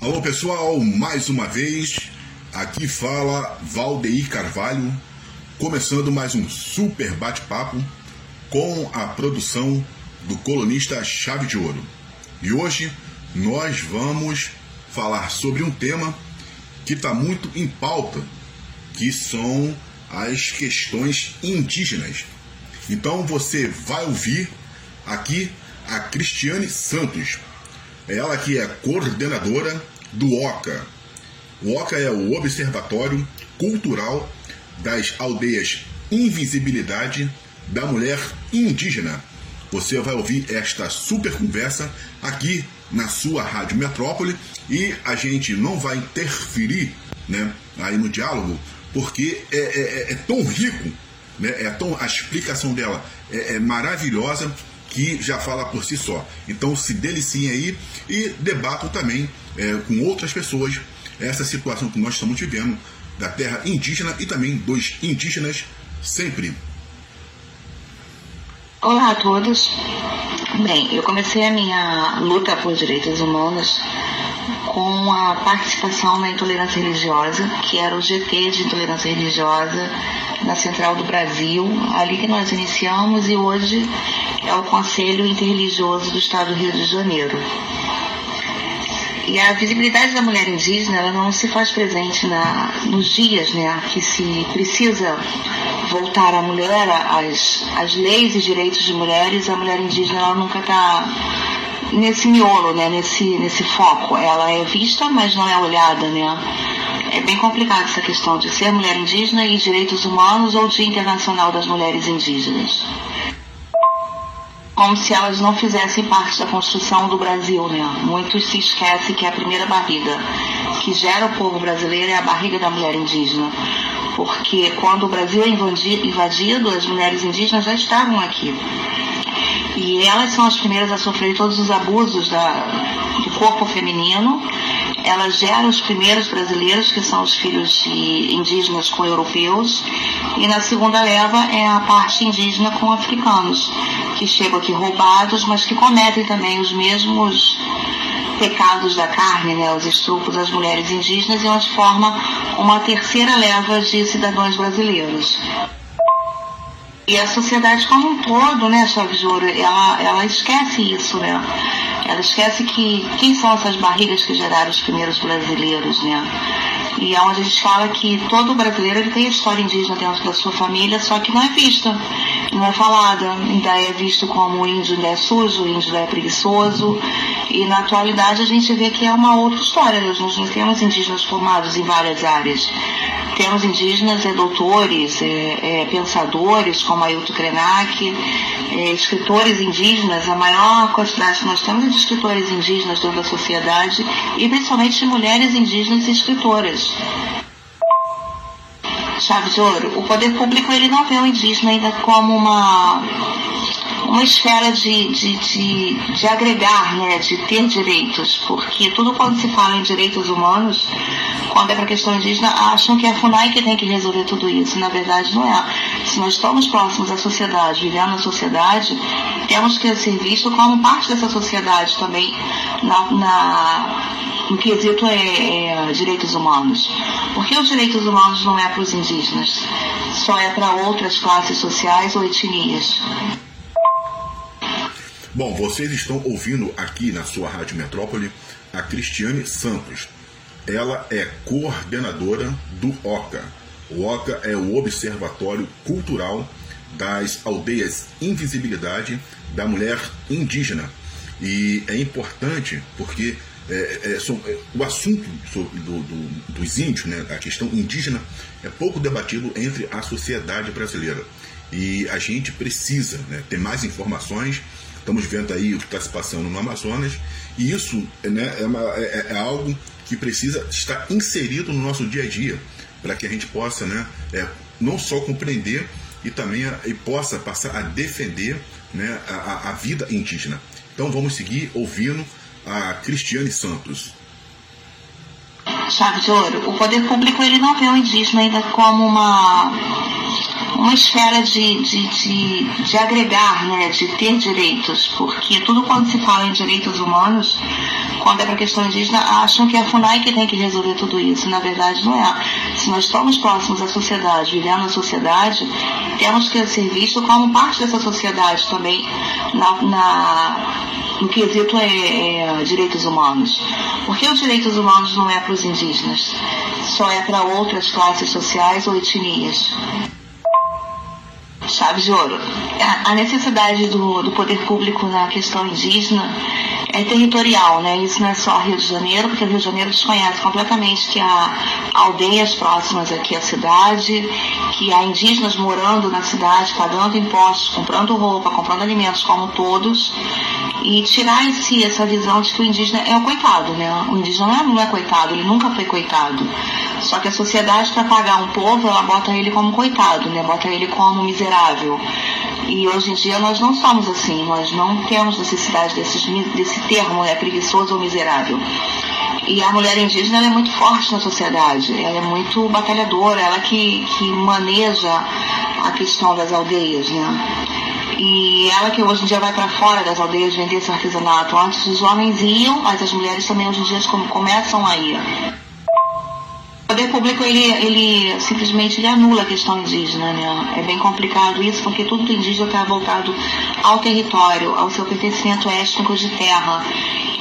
Alô pessoal, mais uma vez, aqui fala Valdeir Carvalho, começando mais um super bate-papo com a produção do colunista Chave de Ouro. E hoje nós vamos falar sobre um tema que está muito em pauta, que são as questões indígenas. Então você vai ouvir aqui a Cristiane Santos, ela que é coordenadora do OCA. O OCA é o Observatório Cultural das Aldeias Invisibilidade da Mulher Indígena. Você vai ouvir esta super conversa aqui na sua Rádio Metrópole e a gente não vai interferir né, aí no diálogo porque é, é, é, é tão rico, né, é tão, a explicação dela é, é maravilhosa que já fala por si só. Então se deliciem aí e debatam também é, com outras pessoas essa situação que nós estamos vivendo da terra indígena e também dos indígenas sempre. Olá a todos. Bem, eu comecei a minha luta por direitos humanos com a participação na intolerância religiosa, que era o GT de intolerância religiosa na Central do Brasil, ali que nós iniciamos e hoje é o Conselho Interreligioso do Estado do Rio de Janeiro. E a visibilidade da mulher indígena ela não se faz presente na, nos dias né, que se precisa voltar a mulher às, às leis e direitos de mulheres. A mulher indígena ela nunca está nesse miolo, né, nesse, nesse foco. Ela é vista, mas não é olhada. Né? É bem complicada essa questão de ser mulher indígena e direitos humanos ou Dia Internacional das Mulheres Indígenas como se elas não fizessem parte da construção do Brasil, né? Muitos se esquecem que a primeira barriga que gera o povo brasileiro é a barriga da mulher indígena. Porque quando o Brasil é invadido, as mulheres indígenas já estavam aqui. E elas são as primeiras a sofrer todos os abusos da, do corpo feminino ela gera os primeiros brasileiros, que são os filhos de indígenas com europeus, e na segunda leva é a parte indígena com africanos, que chegam aqui roubados, mas que cometem também os mesmos pecados da carne, né, os estrupos das mulheres indígenas, e onde forma uma terceira leva de cidadãos brasileiros. E a sociedade como um todo, né, Chave de Ouro, ela, ela esquece isso, né? Ela esquece que quem são essas barrigas que geraram os primeiros brasileiros, né? E é onde a gente fala que todo brasileiro ele tem a história indígena dentro da sua família, só que não é vista, não é falada. Ainda é visto como o índio ainda é sujo, o índio é preguiçoso. E na atualidade a gente vê que é uma outra história. Nós não temos indígenas formados em várias áreas. Temos indígenas é, doutores, é, é, pensadores, como Ailton Krenak, é, escritores indígenas. A maior quantidade que nós temos é de escritores indígenas dentro da sociedade e principalmente mulheres indígenas e escritoras. Chave de ouro, o poder público ele não vê o indígena ainda como uma uma esfera de, de, de, de, agregar, né, de ter direitos, porque tudo quando se fala em direitos humanos, quando é para questão indígena, acham que é a FUNAI que tem que resolver tudo isso. Na verdade, não é. Se nós estamos próximos à sociedade, vivendo na sociedade, temos que ser visto como parte dessa sociedade também na, na no quesito é, é, direitos humanos. Porque os direitos humanos não é para os indígenas, só é para outras classes sociais ou etnias. Bom, vocês estão ouvindo aqui na sua Rádio Metrópole a Cristiane Santos. Ela é coordenadora do OCA. O OCA é o Observatório Cultural das Aldeias Invisibilidade da Mulher Indígena. E é importante porque é, é, é, o assunto do, do, dos índios, né, a questão indígena, é pouco debatido entre a sociedade brasileira. E a gente precisa né, ter mais informações Estamos vendo aí o que está se passando no Amazonas e isso né, é, uma, é, é, algo que precisa estar inserido no nosso dia a dia para que a gente possa né, é, não só compreender e também a, e possa passar a defender né, a, a vida indígena. Então vamos seguir ouvindo a Cristiane Santos. Chave de ouro. O poder público ele não vê o indígena ainda como uma uma esfera de, de, de, de, agregar, né, de ter direitos, porque tudo quando se fala em direitos humanos, quando é para questão indígena, acham que é a FUNAI que tem que resolver tudo isso. Na verdade, não é. Se nós estamos próximos à sociedade, vivendo na sociedade, temos que ser vistos como parte dessa sociedade também, na, na no quesito é, é, direitos humanos. Porque os direitos humanos não é para os indígenas, só é para outras classes sociais ou etnias chave de ouro. A necessidade do, do poder público na questão indígena é territorial, né? Isso não é só Rio de Janeiro, porque o Rio de Janeiro desconhece completamente que há aldeias próximas aqui à cidade, que há indígenas morando na cidade, pagando impostos, comprando roupa, comprando alimentos como todos, e tirar em si essa visão de que o indígena é o coitado, né? O indígena não é, é coitado, ele nunca foi coitado. Só que a sociedade, para pagar um povo, ela bota ele como coitado, né? Bota ele como miserável. E hoje em dia nós não somos assim, nós não temos necessidade desses, desse termo, né? Preguiçoso ou miserável. E a mulher indígena é muito forte na sociedade, ela é muito batalhadora, ela que, que maneja a questão das aldeias, né? E ela que hoje em dia vai para fora das aldeias vender esse artesanato. Antes os homens iam, mas as mulheres também hoje em dia começam a ir. O poder público ele, ele simplesmente ele anula a questão indígena, né? É bem complicado isso porque tudo do indígena está voltado ao território, ao seu pertencimento étnico de terra.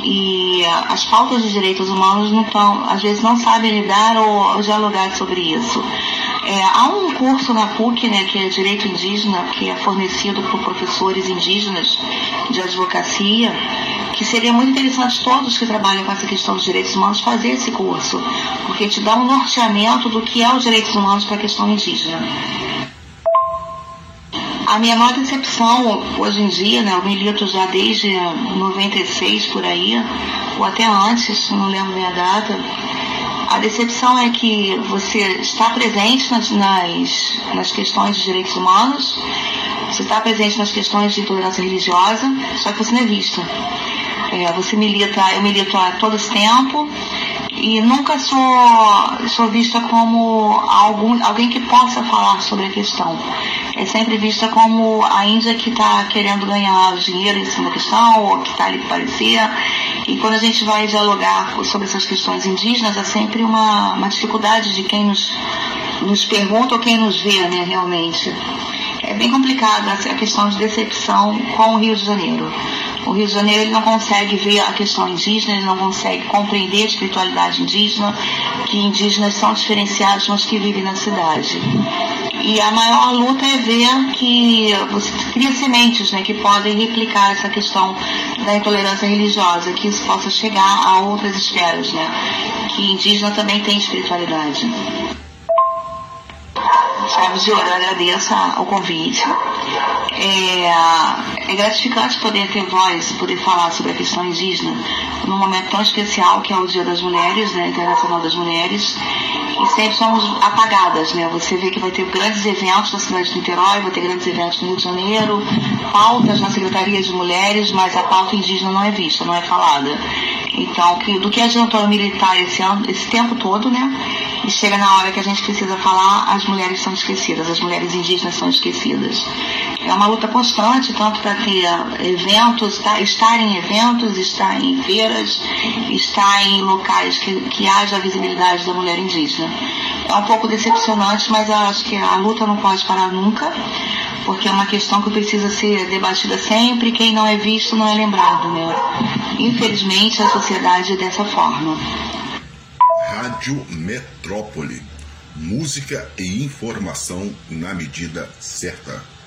E as pautas de direitos humanos não estão, às vezes não sabem lidar ou, ou dialogar sobre isso. É, há um curso na PUC, né, que é Direito Indígena, que é fornecido por professores indígenas de advocacia, que seria muito interessante todos que trabalham com essa questão dos direitos humanos fazer esse curso, porque te dá um norteamento do que é os direitos humanos para a questão indígena. A minha maior decepção hoje em dia, né, eu milito já desde 96 por aí, ou até antes, não lembro bem a data, a decepção é que você está presente nas, nas, nas questões de direitos humanos, você está presente nas questões de intolerância religiosa, só que você não é vista. É, você milita, eu milito há todo esse tempo e nunca sou, sou vista como algum, alguém que possa falar sobre a questão. É sempre vista como a Índia que está querendo ganhar dinheiro em cima da questão, ou que está ali para parecer. E quando a gente vai dialogar sobre essas questões indígenas, é sempre uma, uma dificuldade de quem nos, nos pergunta ou quem nos vê, né, realmente. É bem complicado a questão de decepção com o Rio de Janeiro. O Rio de Janeiro ele não consegue ver a questão indígena, ele não consegue compreender a espiritualidade indígena, que indígenas são diferenciados, mas que vivem na cidade. E a maior luta é ver que você cria sementes né, que podem replicar essa questão da intolerância religiosa, que isso possa chegar a outras esferas, né? Que indígena também tem espiritualidade. Ouro, eu agradeço o convite. É, é, gratificante poder ter voz, poder falar sobre a questão indígena num momento tão especial que é o Dia das Mulheres, né, Internacional das Mulheres, e sempre somos apagadas, né? Você vê que vai ter grandes eventos na cidade de Niterói, vai ter grandes eventos no Rio de Janeiro, pautas na Secretaria de Mulheres, mas a pauta indígena não é vista, não é falada. Então, que, do que adiantou militar esse, ano, esse tempo todo, né? E chega na hora que a gente precisa falar, as mulheres são esquecidas, as mulheres indígenas são esquecidas. É uma luta constante, tanto para ter eventos, tá, estar em eventos, estar em feiras, estar em locais que, que haja a visibilidade da mulher indígena. É um pouco decepcionante, mas eu acho que a luta não pode parar nunca, porque é uma questão que precisa ser debatida sempre, quem não é visto não é lembrado, né? Infelizmente a sociedade é dessa forma. Rádio Metrópole. Música e informação na medida certa.